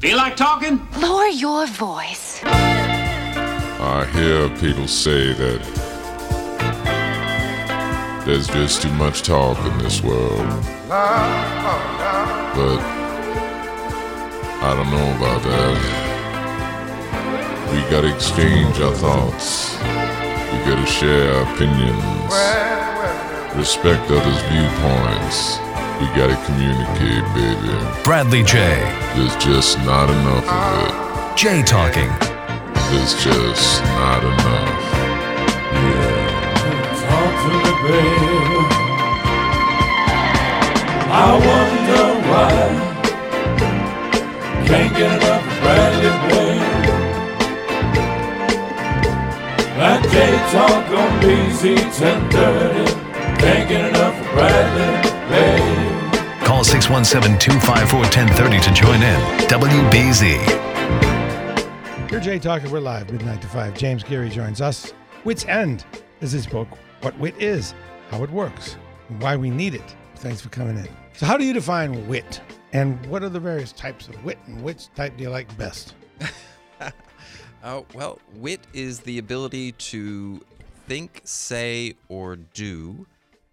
Feel like talking? Lower your voice. I hear people say that there's just too much talk in this world. But I don't know about that. We gotta exchange our thoughts. We gotta share our opinions. Respect others' viewpoints. We gotta communicate, baby. Bradley Jay. There's just not enough of it. Jay Talking. There's just not enough. Yeah. Talk to me, baby. I wonder why. Can't get enough of Bradley, babe. That J Talk on BZ 1030. Can't get enough Bradley, babe. Call 617 254 1030 to join in. WBZ. You're Jay Talker. We're live, midnight to 5. James Geary joins us. Wit's End is his book, What Wit Is, How It Works, and Why We Need It. Thanks for coming in. So, how do you define wit? And what are the various types of wit, and which type do you like best? Oh, well, wit is the ability to think, say, or do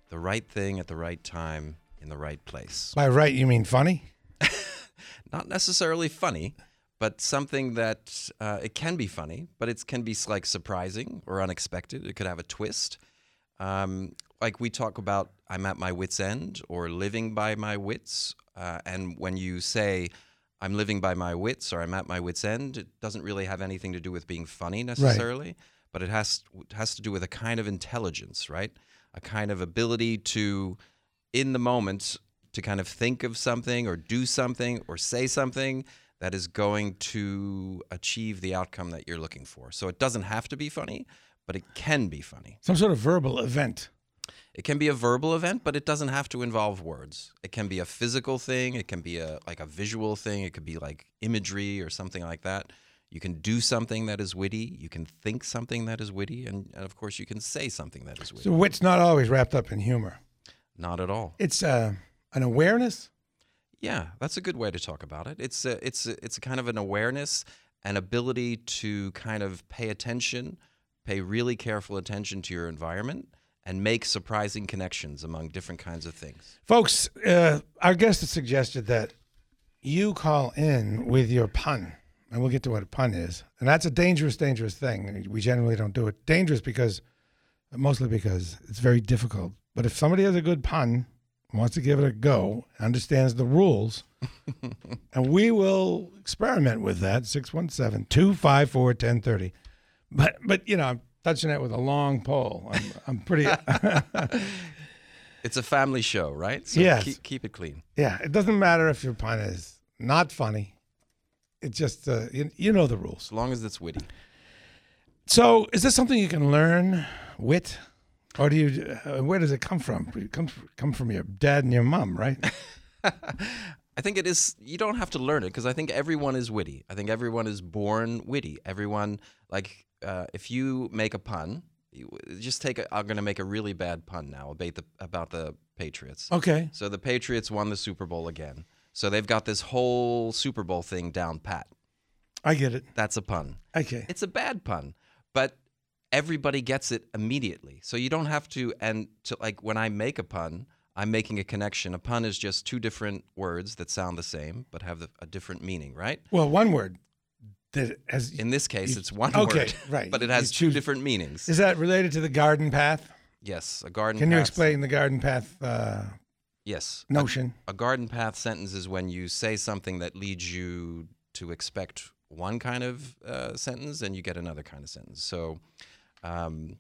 the right thing at the right time in the right place. By right, you mean funny? Not necessarily funny, but something that uh, it can be funny, but it can be like surprising or unexpected. It could have a twist. Um, like we talk about, I'm at my wits' end or living by my wits. Uh, and when you say, I'm living by my wits or I'm at my wits' end, it doesn't really have anything to do with being funny necessarily, but it has, it has to do with a kind of intelligence, right? A kind of ability to, in the moment, to kind of think of something or do something or say something that is going to achieve the outcome that you're looking for. So it doesn't have to be funny, but it can be funny. Some sort of verbal event. It can be a verbal event, but it doesn't have to involve words. It can be a physical thing. It can be a like a visual thing. It could be like imagery or something like that. You can do something that is witty. You can think something that is witty, and, and of course, you can say something that is witty. So, wit's not always wrapped up in humor. Not at all. It's uh, an awareness. Yeah, that's a good way to talk about it. It's a, it's a, it's a kind of an awareness, an ability to kind of pay attention, pay really careful attention to your environment, and make surprising connections among different kinds of things. Folks, uh, our guest has suggested that you call in with your pun, and we'll get to what a pun is. And that's a dangerous, dangerous thing. We generally don't do it. Dangerous because, mostly because it's very difficult. But if somebody has a good pun, wants to give it a go, understands the rules, and we will experiment with that. 617 254 1030. But, but, you know, I'm touching it with a long pole. I'm, I'm pretty. It's a family show, right? So Yes. keep, keep it clean. yeah, it doesn't matter if your pun is not funny. It's just, uh, you, you know the rules. As long as it's witty. So, is this something you can learn, wit? Or do you, uh, where does it come from? It comes come from your dad and your mom, right? I think it is. You don't have to learn it because I think everyone is witty. I think everyone is born witty. Everyone, like, uh, if you make a pun, you, just take. A, I'm going to make a really bad pun now about the about the Patriots. Okay. So the Patriots won the Super Bowl again. So they've got this whole Super Bowl thing down pat. I get it. That's a pun. Okay. It's a bad pun, but everybody gets it immediately. So you don't have to. And to like when I make a pun, I'm making a connection. A pun is just two different words that sound the same but have the, a different meaning, right? Well, one word that has. In this case, you- it's one okay, word, right. But it has two different meanings. Is that related to the garden path? yes, a garden. Path. Can you explain the garden path uh, Yes. A- notion? A, garden path sentence is when you say something that leads you to expect one kind of uh, sentence and you get another kind of sentence. So, um,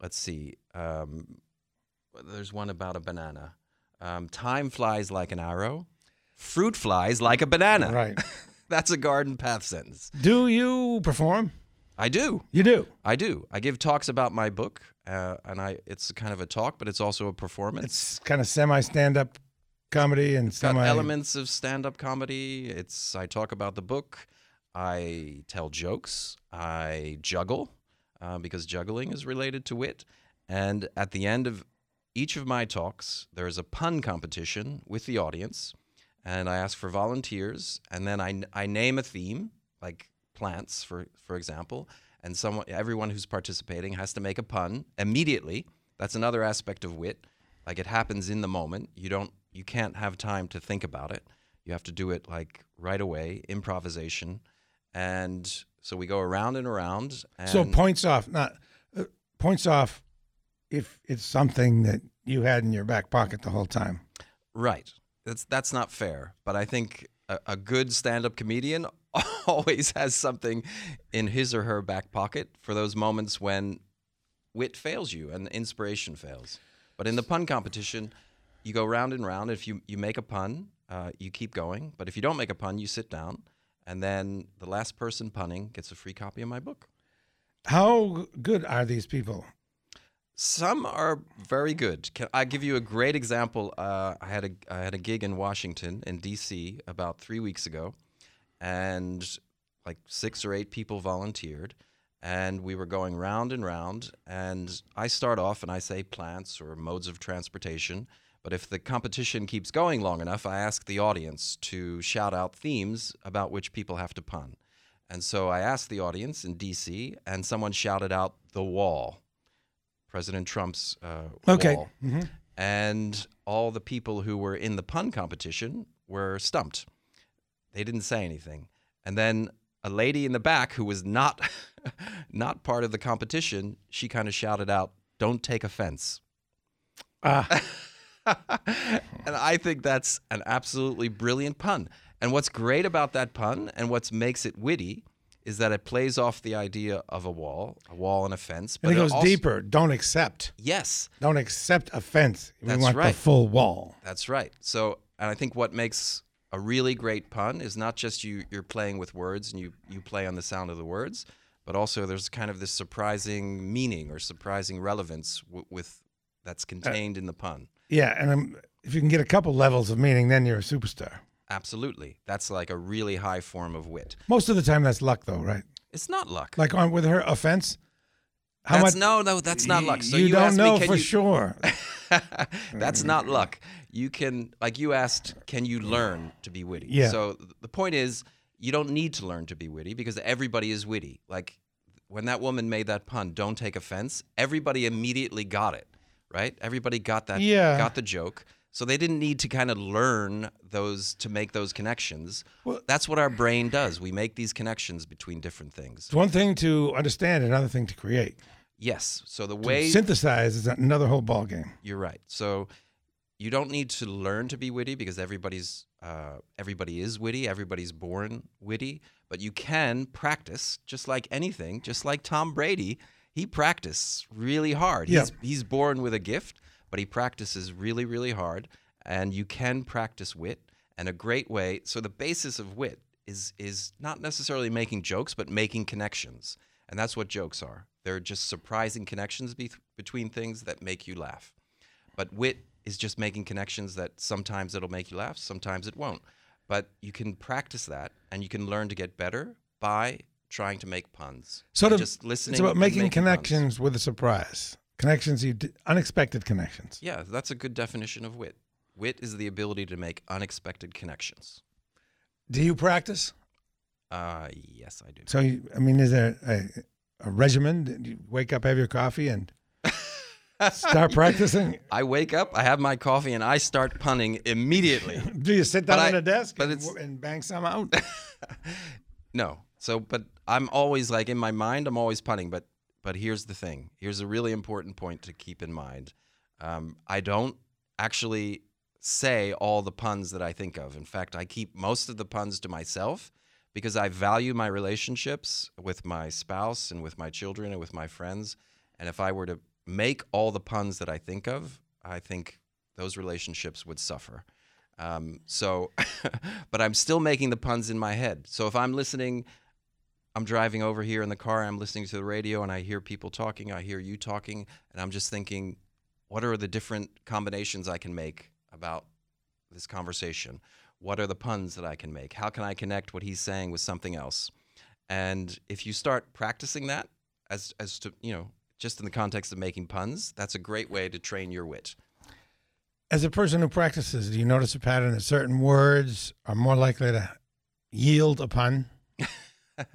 let's see. Um, there's one about a banana. Um, time flies like an arrow. Fruit flies like a banana. Right. That's a garden path sentence. Do you perform? I do. You do. I do. I give talks about my book, uh, and I it's kind of a talk, but it's also a performance. It's kind of semi stand up comedy and It's got elements of stand-up comedy. It's I talk about the book. I tell jokes. I juggle uh, because juggling is related to wit. And at the end of each of my talks, there is a pun competition with the audience, and I ask for volunteers, and then I, I name a theme like plants, for for example, and someone everyone who's participating has to make a pun immediately. That's another aspect of wit. Like it happens in the moment. You don't you can't have time to think about it. You have to do it like right away, improvisation. And so we go around and around. And So points off, not uh, points off if it's something that you had in your back pocket the whole time. Right. That's that's not fair. But I think a, a good stand-up comedian always has something in his or her back pocket for those moments when wit fails you and inspiration fails. But in the pun competition, you go round and round. If you, you make a pun, uh, you keep going. But if you don't make a pun, you sit down. And then the last person punning gets a free copy of my book. How good are these people? Some are very good. Can I give you a great example? Uh, I had a I had a gig in Washington in D.C. about three weeks ago, and like six or eight people volunteered, and we were going round and round. And I start off and I say plants or modes of transportation, but if the competition keeps going long enough, I ask the audience to shout out themes about which people have to pun. And so I asked the audience in D.C., and someone shouted out the wall. President Trump's uh, Okay. wall. And all the people who were in the pun competition were stumped. They didn't say anything. And then a lady in the back who was not not part of the competition, she kind of shouted out, "Don't take offense." Ah, and I think that's an absolutely brilliant pun. And what's great about that pun and what makes it witty is that it plays off the idea of a wall, a wall and a fence. and it goes also- deeper. Don't accept. Yes, Don't accept offense. We That's want the right. full wall. That's right. So, and I think what makes a really great pun is not just you you're playing with words and you you play on the sound of the words, but also there's kind of this surprising meaning or surprising relevance w- with that's uh, contained in the pun. Yeah, and um, if you can get a couple levels of meaning, then you're a superstar. Absolutely, that's like a really high form of wit. Most of the time, that's luck, though, right? It's not luck. Like on with her offense. How that's much? no, no, that's not luck. So you, you, don't know me, for you, sure. That's not luck. You can, like you asked, can you learn to be witty? Yeah. So the point is, you don't need to learn to be witty because everybody is witty. Like when that woman made that pun, don't take offense, everybody immediately got it, right? Everybody got that, Yeah. got the joke. So they didn't need to kind of learn those to make those connections. Well, That's what our brain does. We make these connections between different things. It's one thing to understand, another thing to create. Yes. So the To way synthesize is another whole ball game. You're right. So you don't need to learn to be witty because everybody's uh, everybody is witty. Everybody's born witty, but you can practice just like anything. Just like Tom Brady, he practiced really hard. Yeah. He's he's born with a gift, but he practices really really hard. And you can practice wit. And a great way. So the basis of wit is is not necessarily making jokes, but making connections. And that's what jokes are. They're just surprising connections be- between things that make you laugh. But wit is just making connections that sometimes it'll make you laugh, sometimes it won't. But you can practice that and you can learn to get better by trying to make puns. Sort of just listening. It's about making, puns. connections with a surprise. Connections you d- unexpected connections. Yeah, that's a good definition of wit. Wit is the ability to make unexpected connections. Do you practice? Uh, yes, I do. So you, I mean, is there a, a regimen? Do you wake up, have your coffee, and start practicing? I wake up, I have my coffee, and I start punning immediately. Do you sit down But on I- a desk but and, it's- and bang some out? No. So, but I'm always like in my mind, I'm always punning. But, but here's the thing. Here's a really important point to keep in mind. Um, I don't actually say all the puns that I think of. In fact, I keep most of the puns to myself because I value my relationships with my spouse and with my children and with my friends. And if I were to make all the puns that I think of, I think those relationships would suffer. Um, so, but I'm still making the puns in my head. So if I'm listening, I'm driving over here in the car, I'm listening to the radio, and I hear people talking, I hear you talking, and I'm just thinking, what are the different combinations I can make about this conversation? What are the puns that I can make? How can I connect what he's saying with something else? And if you start practicing that, as as to you know, just in the context of making puns, that's a great way to train your wit. As a person who practices, do you notice a pattern that certain words are more likely to yield a pun?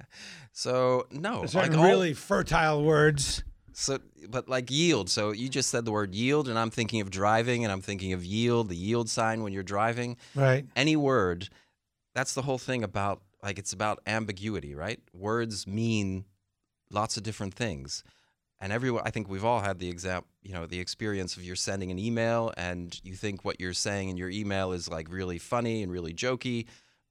So no, certain like all- really fertile words. So, but like yield. So you just said the word yield, and I'm thinking of driving, and I'm thinking of yield, the yield sign when you're driving. Right. Any word, that's the whole thing about like it's about ambiguity, right? Words mean lots of different things, and everyone. I think we've all had the exam, you know, the experience of you're sending an email, and you think what you're saying in your email is like really funny and really jokey,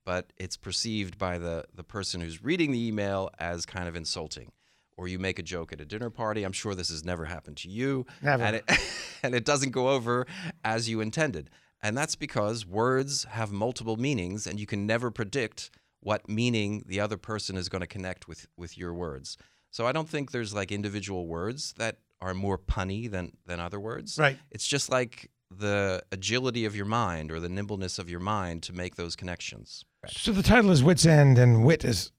but it's perceived by the the person who's reading the email as kind of insulting or you make a joke at a dinner party. I'm sure this has never happened to you. Never. And it, and it doesn't go over as you intended. And that's because words have multiple meanings and you can never predict what meaning the other person is going to connect with with your words. So I don't think there's like individual words that are more punny than than other words. Right. It's just like the agility of your mind or the nimbleness of your mind to make those connections. So the title is Wits End, and wit is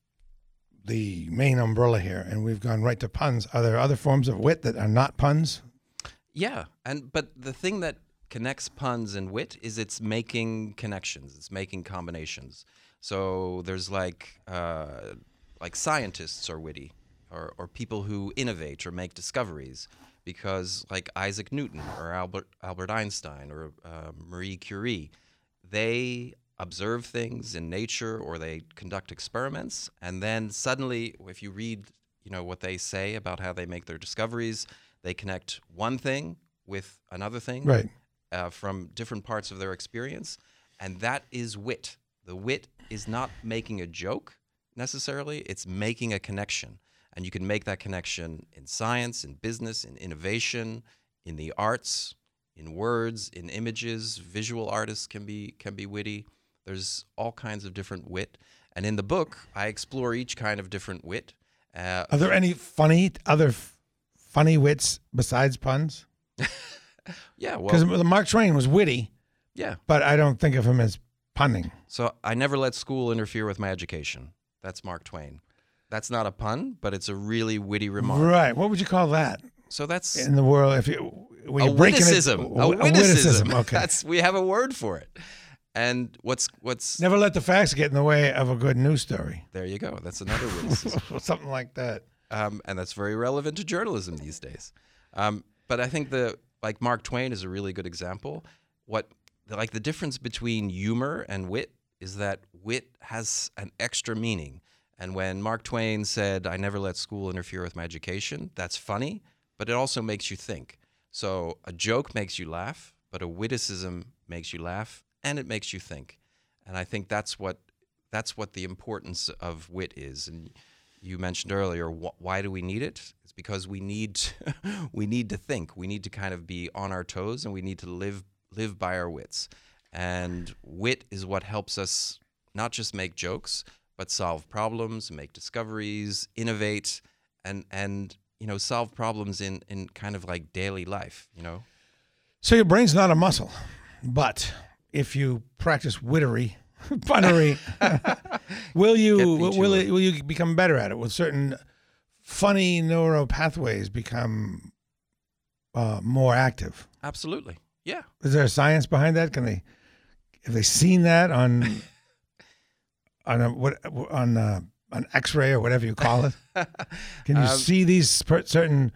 the main umbrella here, and we've gone right to puns. Are there other forms of wit that are not puns? Yeah, and but the thing that connects puns and wit is it's making connections. It's making combinations. So there's like uh, like scientists are witty, or or people who innovate or make discoveries, because like Isaac Newton or Albert Albert Einstein or uh, Marie Curie, they observe things in nature or they conduct experiments, and then suddenly, if you read you know what they say about how they make their discoveries, they connect one thing with another thing Right. uh, from different parts of their experience, and that is wit. The wit is not making a joke necessarily; it's making a connection, and you can make that connection in science, in business, in innovation, in the arts, in words, in images. Visual artists can be can be witty. There's all kinds of different wit, and in the book, I explore each kind of different wit. Uh, Are there any funny other f- funny wits besides puns? yeah, well, Because Mark Twain was witty, yeah. but I don't think of him as punning. So I never let school interfere with my education. That's Mark Twain. That's not a pun, but it's a really witty remark. Right. What would you call that So that's in the world? If you when a you're breaking it- witticism. a, A a witticism. Okay. That's we have a word for it. And what's what's Never let the facts get in the way of a good news story. there? You go. That's another witticism. Something like that. um, and that's very relevant to journalism these days. Um, but I think the like Mark Twain is a really good example. What like the difference between humor and wit is that wit has an extra meaning. And when Mark Twain said, "I never let school interfere with my education," that's funny, but it also makes you think. So a joke makes you laugh, but a witticism makes you laugh and it makes you think. And I think that's what that's what the importance of wit is. And you mentioned earlier, wh- why do we need it? It's because we need to, we need to think. We need to kind of be on our toes, and we need to live live by our wits. And wit is what helps us not just make jokes, but solve problems, make discoveries, innovate, and and you know solve problems in in kind of like daily life. You know. So your brain's not a muscle, but if you practice wittery, punnery, will you will, it. will you become better at it? Will certain funny neural pathways become uh, more active? Absolutely. Yeah. Is there science behind that? Can they have they seen that on on a, what on uh an X-ray or whatever you call it? Can you Um, see these per- certain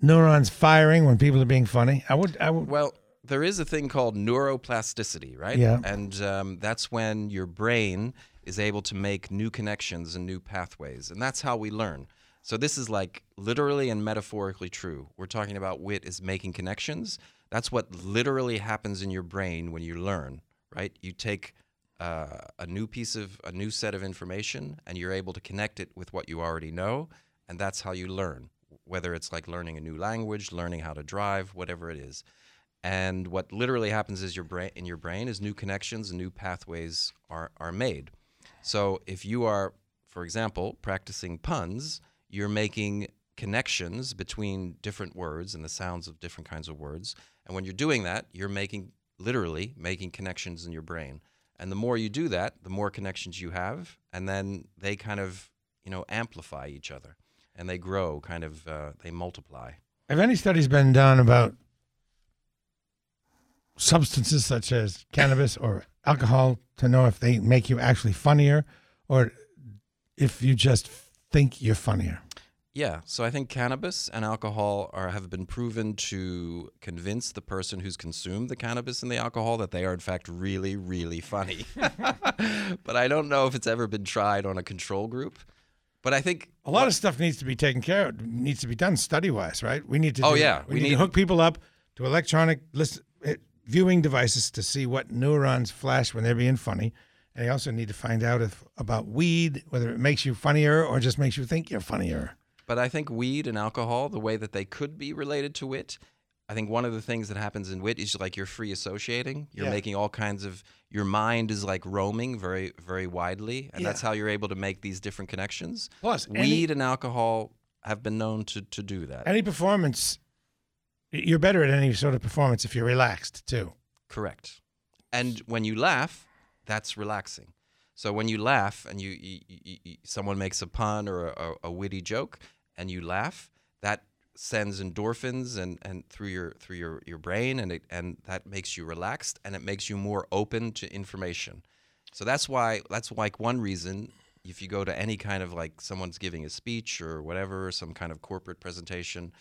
neurons firing when people are being funny? I would. I would. Well, there is a thing called neuroplasticity, right? Yeah. And um, that's when your brain is able to make new connections and new pathways. And that's how we learn. So this is like literally and metaphorically true. We're talking about wit is making connections. That's what literally happens in your brain when you learn, right? You take uh, a new piece of a new set of information and you're able to connect it with what you already know, and that's how you learn. Whether it's like learning a new language, learning how to drive, whatever it is. And what literally happens is your brain in your brain is new connections and new pathways are are made. So if you are, for example, practicing puns, you're making connections between different words and the sounds of different kinds of words. And when you're doing that, you're making literally making connections in your brain. And the more you do that, the more connections you have, and then they kind of, you know, amplify each other, and they grow, kind of, uh, they multiply. Have any studies been done about substances such as cannabis or alcohol to know if they make you actually funnier or if you just think you're funnier? Yeah, so I think cannabis and alcohol are have been proven to convince the person who's consumed the cannabis and the alcohol that they are in fact really, really funny. but I don't know if it's ever been tried on a control group. But I think A lot of stuff needs to be taken care of, needs to be done study wise, right? We need to. Oh, do- yeah, we, we need, to hook people up to electronic list, eh, viewing devices to see what neurons flash when they're being funny. And you also need to find out if about weed, whether it makes you funnier or just makes you think you're funnier. But I think weed and alcohol, the way that they could be related to wit, I think one of the things that happens in wit is like you're free associating. You're Yeah. making all kinds of your mind is like roaming very, very widely, and that's how you're able to make these different connections. Plus, any- weed and alcohol have been known to, to do that. Any performance, you're better at any sort of performance if you're relaxed too. Correct. And when you laugh, that's relaxing. So when you laugh and you, you, you, you someone makes a pun or a, a witty joke and you laugh, that sends endorphins and, and through your through your, your brain and it, and that makes you relaxed and it makes you more open to information. So that's why that's like one reason if you go to any kind of like someone's giving a speech or whatever, some kind of corporate presentation,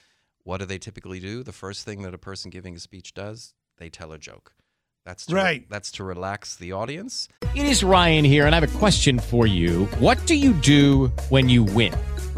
what do they typically do? The first thing that a person giving a speech does, they tell a joke. That's to, Right. That's to relax the audience. It is Ryan here, and I have a question for you. What do you do when you win?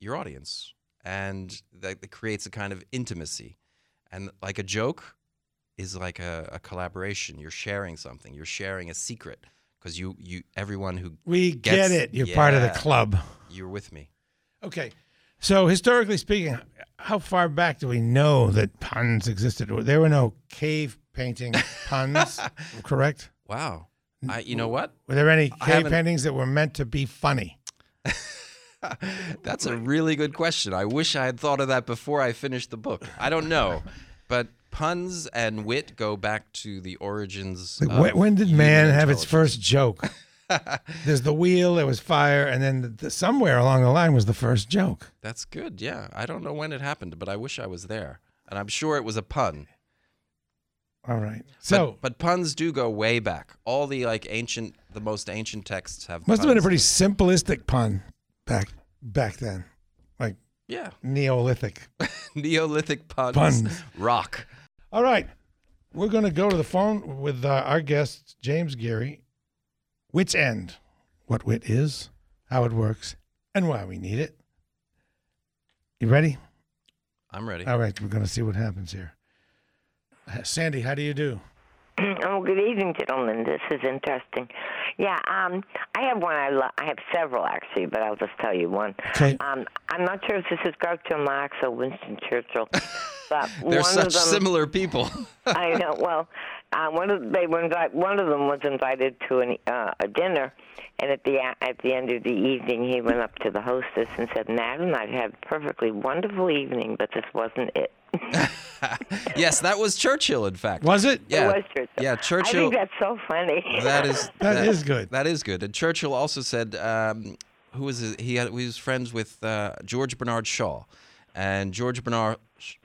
your audience, and that, that creates a kind of intimacy. And like a joke is like a, a collaboration. You're sharing something. You're sharing a secret because you you everyone who We gets- get it. You're part of the club. You're with me. Okay. So historically speaking, how far back do we know that puns existed? There were no cave painting puns, correct? Wow. I, you know what? Were there any cave paintings that were meant to be funny? That's a really good question. I wish I had thought of that before I finished the book. I don't know, but puns and wit go back to the origins. Like, of when, when did man have its first joke? There's the wheel, there was fire, and then the, the, somewhere along the line was the first joke. That's good. Yeah, I don't know when it happened, but I wish I was there, and I'm sure it was a pun. All right. But- So but, puns do go way back. All the like ancient, the most ancient texts have. must have been a pretty simplistic pun back back then, like yeah Neolithic. Neolithic puns. Puns. Rock. All right. We're going to go to the phone with uh, our guest, James Geary. Wit's End. What wit is, how it works, and why we need it. You ready? I'm ready. All right. We're going to see what happens here. Uh, Sandy, how do you do? Oh, good evening, gentlemen. This is interesting. Yeah, um, I have one. I, lo- I have several actually, but I'll just tell you one. Okay. Um, I'm not sure if this is Groucho Marx or Winston Churchill, but They're such similar people. I know. Well, uh, one of they were invite, one of them was invited to an, uh, a dinner, and at the at the end of the evening, he went up to the hostess and said, "Madam, I've had a perfectly wonderful evening, but this wasn't it." yes, that was Churchill. In fact, Was it? Yeah. It was Churchill. Yeah, Churchill. I Churchill. think that's so funny. That is That is good. That is good. And Churchill also said, um, who was it? he? Had, he was friends with uh, George Bernard Shaw, and George Bernard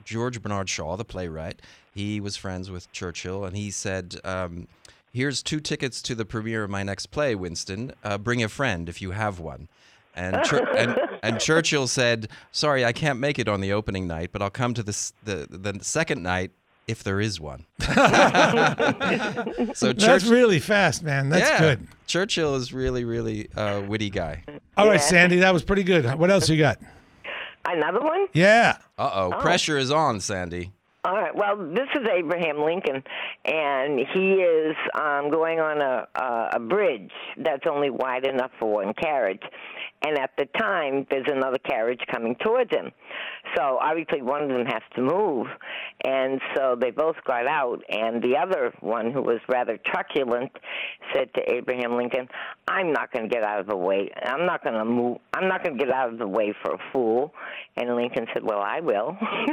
George Bernard Shaw, the playwright, he was friends with Churchill, and he said. Um, Here's two tickets to the premiere of my next play, Winston. Uh, bring a friend if you have one. And, Chur- and and Churchill said, "Sorry, I can't make it on the opening night, but I'll come to this the the second night if there is one. so That's really fast, man. That's yeah, good. Churchill is really, really a witty guy. All right, Yeah. Sandy, that was pretty good. What else you got? Another one? Yeah. Uh oh, pressure is on, Sandy. All right. Well, this is Abraham Lincoln, and he is um, going on a, a a bridge that's only wide enough for one carriage. And at the time, there's another carriage coming towards him. So obviously, one of them has to move, and so they both got out. And the other one, who was rather truculent, said to Abraham Lincoln, "I'm not going to get out of the way. I'm not going to move. I'm not going to get out of the way for a fool." And Lincoln said, "Well, I will."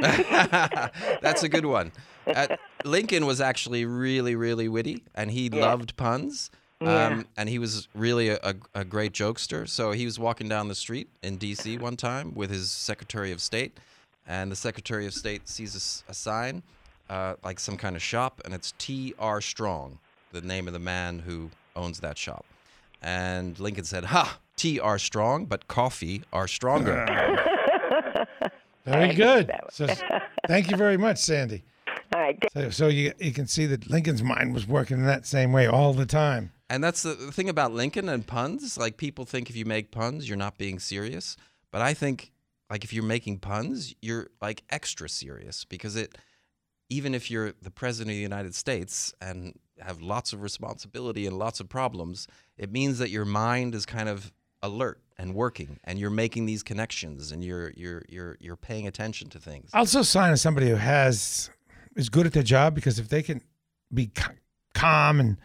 That's a good one. Uh, Lincoln was actually really, really witty, and he loved puns. Yeah. Um, and he was really a, a, a great jokester. So he was walking down the street in D.C. one time with his Secretary of State, and the Secretary of State sees a sign, uh, like some kind of shop, and it's T.R. Strong, the name of the man who owns that shop. And Lincoln said, "Ha, T.R. Strong, but coffee are stronger." Very good. So, thank you very much, Sandy. All right. So, so you you can see that Lincoln's mind was working in that same way all the time. And that's the the thing about Lincoln and puns. Like people think if you make puns, you're not being serious. But I think like if you're making puns, you're like extra serious because it even if you're the president of the United States and have lots of responsibility and lots of problems, it means that your mind is kind of alert and working and you're making these connections and you're you're you're you're paying attention to things. Also, sign as somebody who has is good at their job because if they can be calm and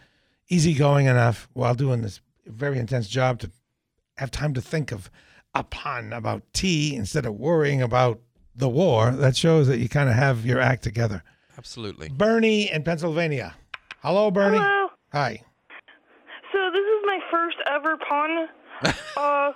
easygoing enough while doing this very intense job to have time to think of a pun about tea instead of worrying about the war, that shows that you kind of have your act together. Absolutely. Bernie in Pennsylvania. Hello, Bernie. Hello. Hi. So this is my first ever pun. uh,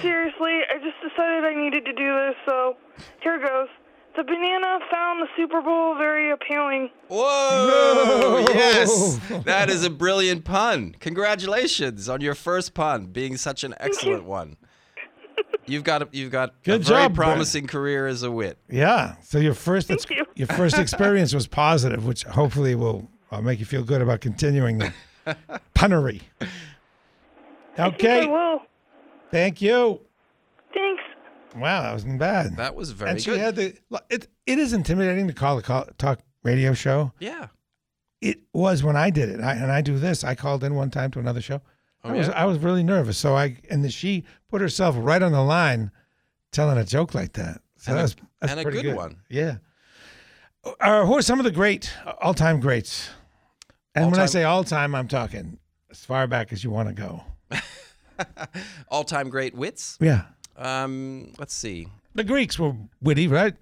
seriously, I just decided I needed to do this, so here goes. The banana found the Super Bowl very appealing. Whoa! Yes, that is a brilliant pun. Congratulations on your first pun, being such an excellent one. You've got a, you've got a Good very job, Brett. promising career as a wit. Yeah. So your first ex- your first experience was positive, which hopefully will uh, make you feel good about continuing the punnery. I Okay. will. Thank you. Thanks. Wow, that wasn't bad. That was very and she good. had the. It it is intimidating to call a call, talk radio show. Yeah. It was when I did it, I, and I do this. I called in one time to another show. Oh, I was yeah? I was really nervous. So I and then she put herself right on the line, telling a joke like that. So And a- that's that's and a pretty good one. Yeah. Uh, who are some of the great all time greats? And when I say all time, I'm talking as far back as you want to go. All-time great wits. Yeah. Um, let's see. The Greeks were witty, right?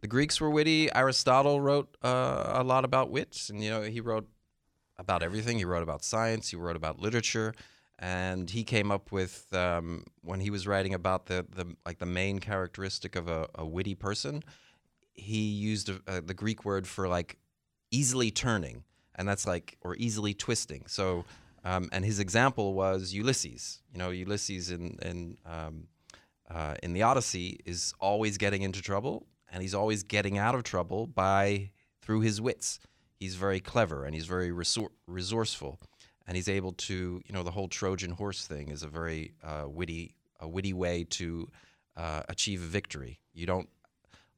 The Greeks were witty. Aristotle wrote uh, a lot about wit, and you know he wrote about everything. He wrote about science. He wrote about literature, and he came up with um, when he was writing about the, the like the main characteristic of a, a witty person. He used a, a, the Greek word for like easily turning, and that's like or easily twisting. So, um, and his example was Ulysses. You know, Ulysses in in um, uh, in the Odyssey is always getting into trouble, and he's always getting out of trouble by through his wits. He's very clever and he's very resor- resourceful, and he's able to, you know, the whole Trojan horse thing is a very uh, witty, a witty way to uh, achieve a victory. You don't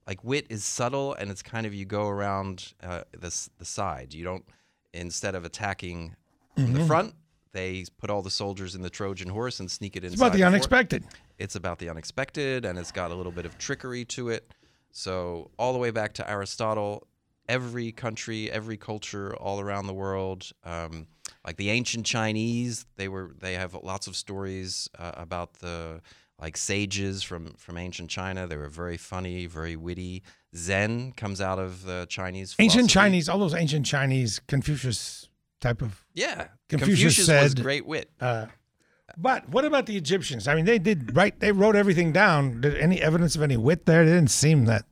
like wit is subtle, and it's kind of you go around uh, the the side. You don't instead of attacking from the front. They put all the soldiers in the Trojan horse and sneak it inside. It's about the fort. unexpected. It's about the unexpected, and it's got a little bit of trickery to it. So all the way back to Aristotle, every country, every culture, all around the world, um, like the ancient Chinese, they were they have lots of stories uh, about the like sages from from ancient China. They were very funny, very witty. Zen comes out of the Chinese. Ancient. Chinese, all those ancient Chinese Confucius type of. Yeah, Confucius, Confucius said. was great wit. Uh, but what about the Egyptians? I mean, they did right. They wrote everything down. Did any evidence of any wit there? They didn't seem that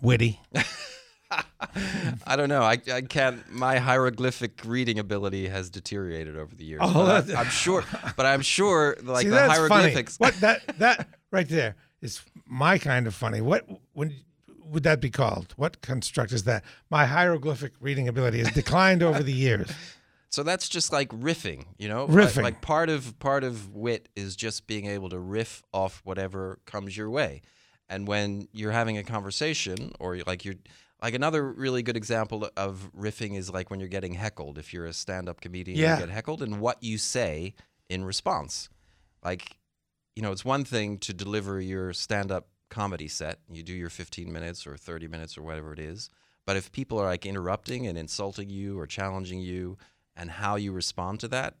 witty. I don't know. I, I can't. My hieroglyphic reading ability has deteriorated over the years. Oh, I, am sure. But I'm sure, like See, the that's hieroglyphics. Funny. What that that right there is my kind of funny. What when would that be called? What construct is that? My hieroglyphic reading ability has declined over the years. So that's just like riffing, you know. Like- Riffing. Like, part of part of wit is just being able to riff off whatever comes your way, and when you're having a conversation or like you're like another really good example of riffing is like when you're getting heckled. If you're a stand-up comedian, Yeah. you get heckled, and what you say in response, like you know, it's one thing to deliver your stand-up comedy set. You do your 15 minutes or 30 minutes or whatever it is. But if people are like interrupting and insulting you or challenging you, and how you respond to that,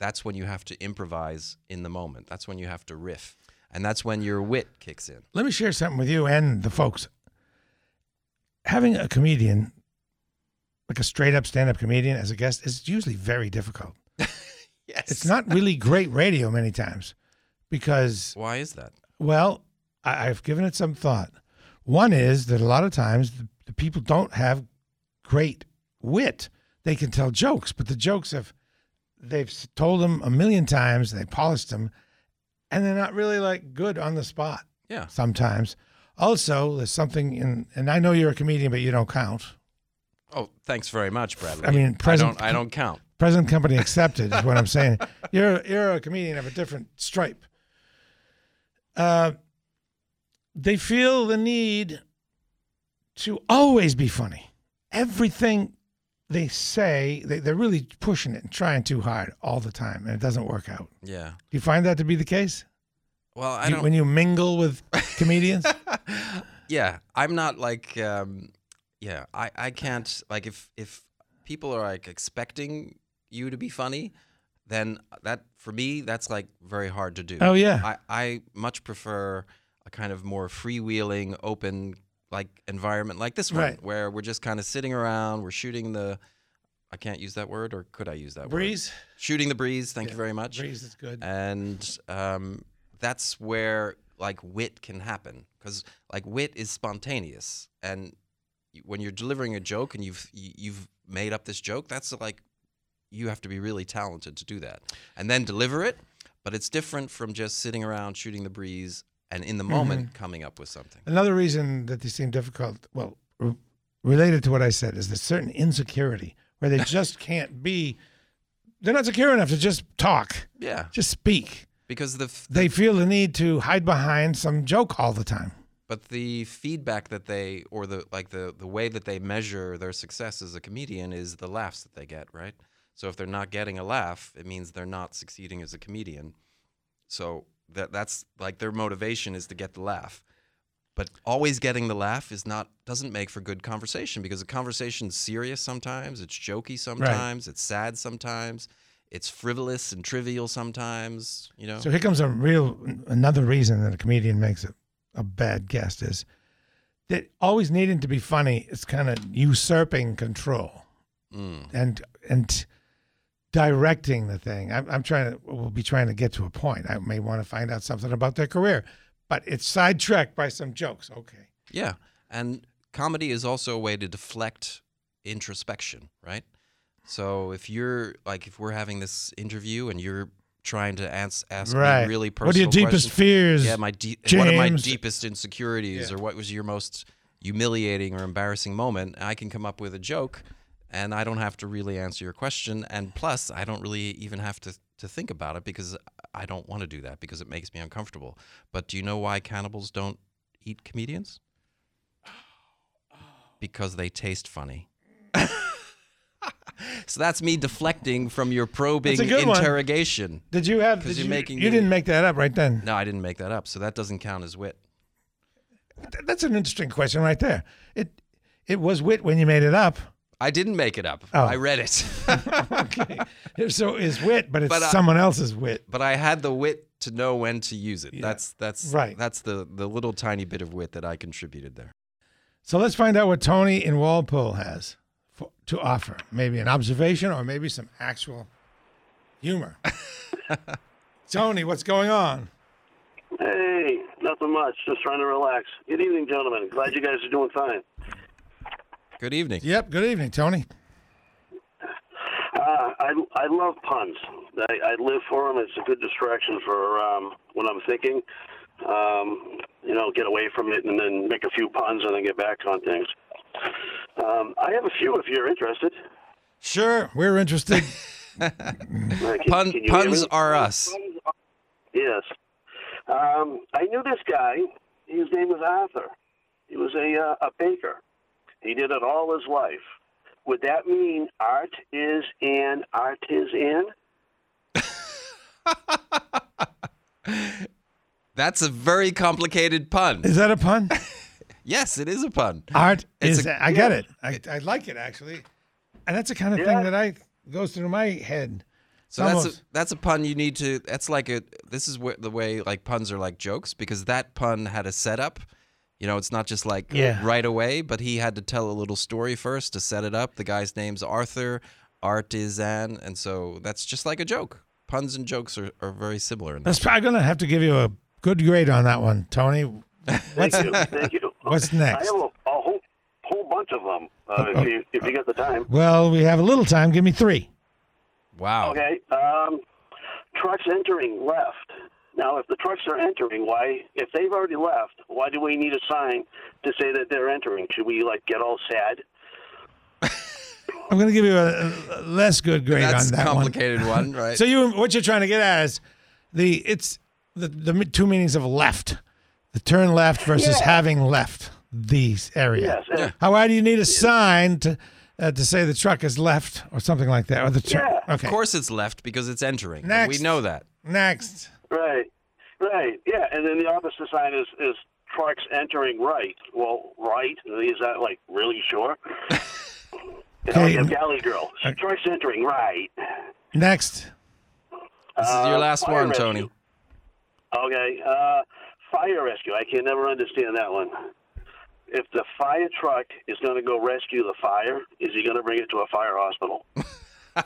that's when you have to improvise in the moment. That's when you have to riff, and that's when your wit kicks in. Let me share something with you and the folks. Having a comedian, like a straight up stand up comedian as a guest, is usually very difficult. yes. It's not really great radio many times because, Why is that? well, I, I've given it some thought. One is that a lot of times the, the people don't have great wit. They can tell jokes, but the jokes have, they've told them a million times, they polished them, and they're not really like good on the spot Yeah. sometimes. Also, there's something in, and I know you're a comedian, but you don't count. Oh, thanks very much, Bradley. I mean, present- I don't, I don't count. Present company accepted is what I'm saying. You're you're a comedian of a different stripe. Uh, they feel the need to always be funny. Everything they say, they, they're really pushing it and trying too hard all the time, and it doesn't work out. Yeah. Do you find that to be the case? Well, I You- don't. when you mingle with comedians? yeah, I'm not like. Um, yeah, I, I can't like if if people are like expecting you to be funny, then that for me that's like very hard to do. Oh, yeah. I I much prefer a kind of more freewheeling, open like environment like this one, Right. where we're just kind of sitting around, we're shooting the. I can't use that word, or could I use that word? Breeze? Shooting the breeze. Thank you very much. Breeze is good. And um, that's where like wit can happen because like wit is spontaneous, and when you're delivering a joke and you've you've made up this joke, that's like you have to be really talented to do that, and then deliver it. But it's different from just sitting around shooting the breeze and in the moment mm-hmm. coming up with something. Another reason that they seem difficult, well, r- related to what I said, is the certain insecurity where they just can't be. They're not secure enough to just talk, Yeah, just speak. because the f- They feel the need to hide behind some joke all the time. but the feedback that they or the like the the way that they measure their success as a comedian is the laughs that they get right so if they're not getting a laugh it means they're not succeeding as a comedian so that that's like their motivation is to get the laugh. But always getting the laugh is not doesn't make for good conversation because a conversation's serious sometimes it's jokey sometimes it's sad sometimes it's frivolous and trivial sometimes you know? So here comes a real another reason that a comedian makes a, a bad guest is that always needing to be funny is kind of usurping control. Mm. and and directing the thing. I'm, I'm trying to we'll be trying to get to a point. I may want to find out something about their career, but it's sidetracked by some jokes. Okay. Yeah. And comedy is also a way to deflect introspection, right? So if you're like, if we're having this interview and you're trying to ans- ask Right. me really personal What are your deepest questions- fears, Yeah, my de- what are my deepest insecurities, Yeah. or what was your most humiliating or embarrassing moment? I can come up with a joke, and I don't have to really answer your question. And plus, I don't really even have to to think about it because I don't want to do that because it makes me uncomfortable. But do you know why cannibals don't eat comedians? Because they taste funny. so that's me deflecting from your probing good one. interrogation. Did you have? Did you're you, making you didn't make that up right then. No, I didn't make that up, so that doesn't count as wit. That's an interesting question right there. It it was wit when you made it up. I didn't make it up. Oh. I read it. okay. So it's wit, but it's But I- someone else's wit. but I had the wit to know when to use it. That's that's Right. That's the the little tiny bit of wit that I contributed there. So let's find out what Tony in Walpole has for, to offer. Maybe an observation or maybe some actual humor. Tony, what's going on? Hey, nothing much. Just trying to relax. Good evening, gentlemen. Glad you guys are doing fine. Good evening. Yep. Good evening, Tony. Uh, I I love puns. I, I live for them. It's a good distraction for um, when I'm thinking. Um, you know, get away from it and then make a few puns and then get back on things. Um, I have a few if you're interested. Sure, we're interested. Uh, can- Pun, can puns are us. Yes. Um, I knew this guy. His name was Arthur. He was a uh, a baker. He did it all his life. Would that mean art is an artisan? That's a very complicated pun. Is that a pun? yes, it is a pun. Art It's is. a- I get it. I, I like it actually, and that's the kind of Yeah. thing that I goes through my head. So that's a, that's a pun you need to. That's like a. This is wh- the way like puns are like jokes because that pun had a setup. You know, it's not just like Yeah. right away, but he had to tell a little story first to set it up. The guy's name's Arthur Artisan, and so that's just like a joke. Puns and jokes are, are very similar. In That's probably going to have to give you a good grade on that one, Tony. What's Thank you. Thank you. What's next? I have a, a whole whole bunch of them. Uh, Oh, if you if you get the time. Well, we have a little time. Give me three. Wow. Okay. Um, trucks entering left. Now, if the trucks are entering, why? If they've already left, why do we need a sign to say that they're entering? Should we like get all sad? I'm going to give you a, a less good grade That's on that a complicated one, right? So you, what you're trying to get at is the it's the the two meanings of left, the turn left versus Yeah. having left the area. Yes, yeah. How why do you need a sign to uh, to say the truck is left or something like that? Or the tr- okay. Of course, it's left because it's entering. Next. We know that. Next. Right. Right. Yeah. And then the opposite sign is is trucks entering right. Well, right is that like really sure? You know, Okay. like a galley girl. Trucks entering right. Next. This is your Uh, last fire one, rescue. Tony. Okay. Uh, fire rescue. I can never understand that one. If the fire truck is going to go rescue the fire, is he going to bring it to a fire hospital?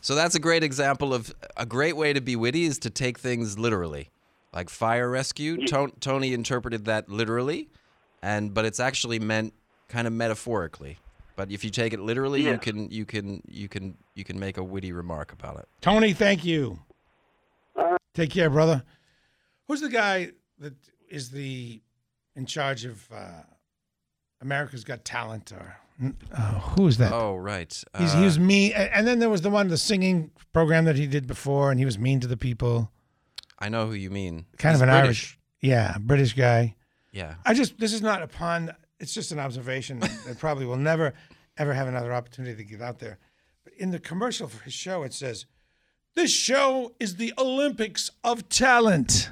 So that's a great example of a great way to be witty is to take things literally, like fire rescue. Ton- Tony interpreted that literally, and but it's actually meant kind of metaphorically. But if you take it literally, Yeah. you can you can you can you can make a witty remark about it. Tony, thank you. Take care, brother. Who's the guy that is the in charge of uh, America's Got Talent? Or uh, who is that? Oh right, He's, he Uh, was mean, and then there was the one, the singing program that he did before, and he was mean to the people. I know who you mean. Kind He's of an British. Irish, yeah, British guy. Yeah. I just this is not a pun. It's just an observation that probably will never, ever have another opportunity to get out there. But in the commercial for his show, it says, "This show is the Olympics of talent."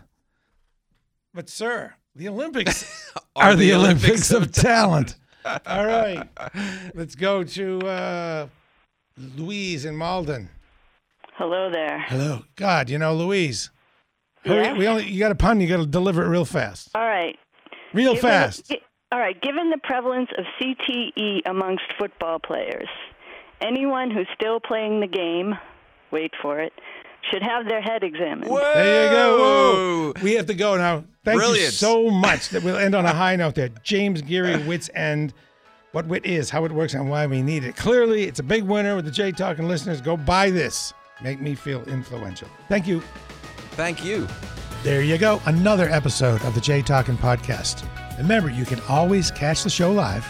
But sir, the Olympics are, the, Olympics, of talent. All right, let's go to uh, Louise in Malden. Hello there. Hello, God, you know Louise. Hurry, we only you got a pun. You got to deliver it real fast. All right. Real Given- fast. gi- all right. Given the prevalence of CTE amongst football players, anyone who's still playing the game, wait for it, should have their head examined. There you go. Whoa. We have to go now. Thank you Brilliant. so much. That we'll end on a high note there. James Geary, Wits End. What wit is, how it works, and why we need it. Clearly, it's a big winner with the Jay Talking listeners. Go buy this. Make me feel influential. Thank you. Thank you. There you go. Another episode of the Jay Talking podcast. Remember, you can always catch the show live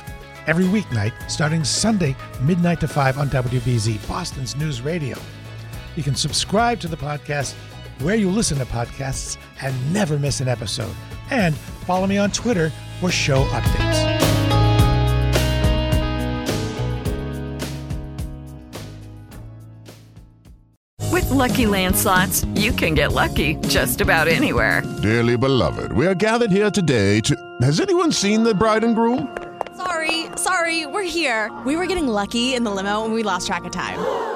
every weeknight starting Sunday, midnight to 5 on WBZ, Boston's News Radio. You can subscribe to the podcast where you listen to podcasts and never miss an episode. And follow me on Twitter for show updates. With Lucky Land slots, you can get lucky just about anywhere. Dearly beloved, we are gathered here today to. Has anyone seen the bride and groom? Sorry, sorry, we're here. We were getting lucky in the limo and we lost track of time.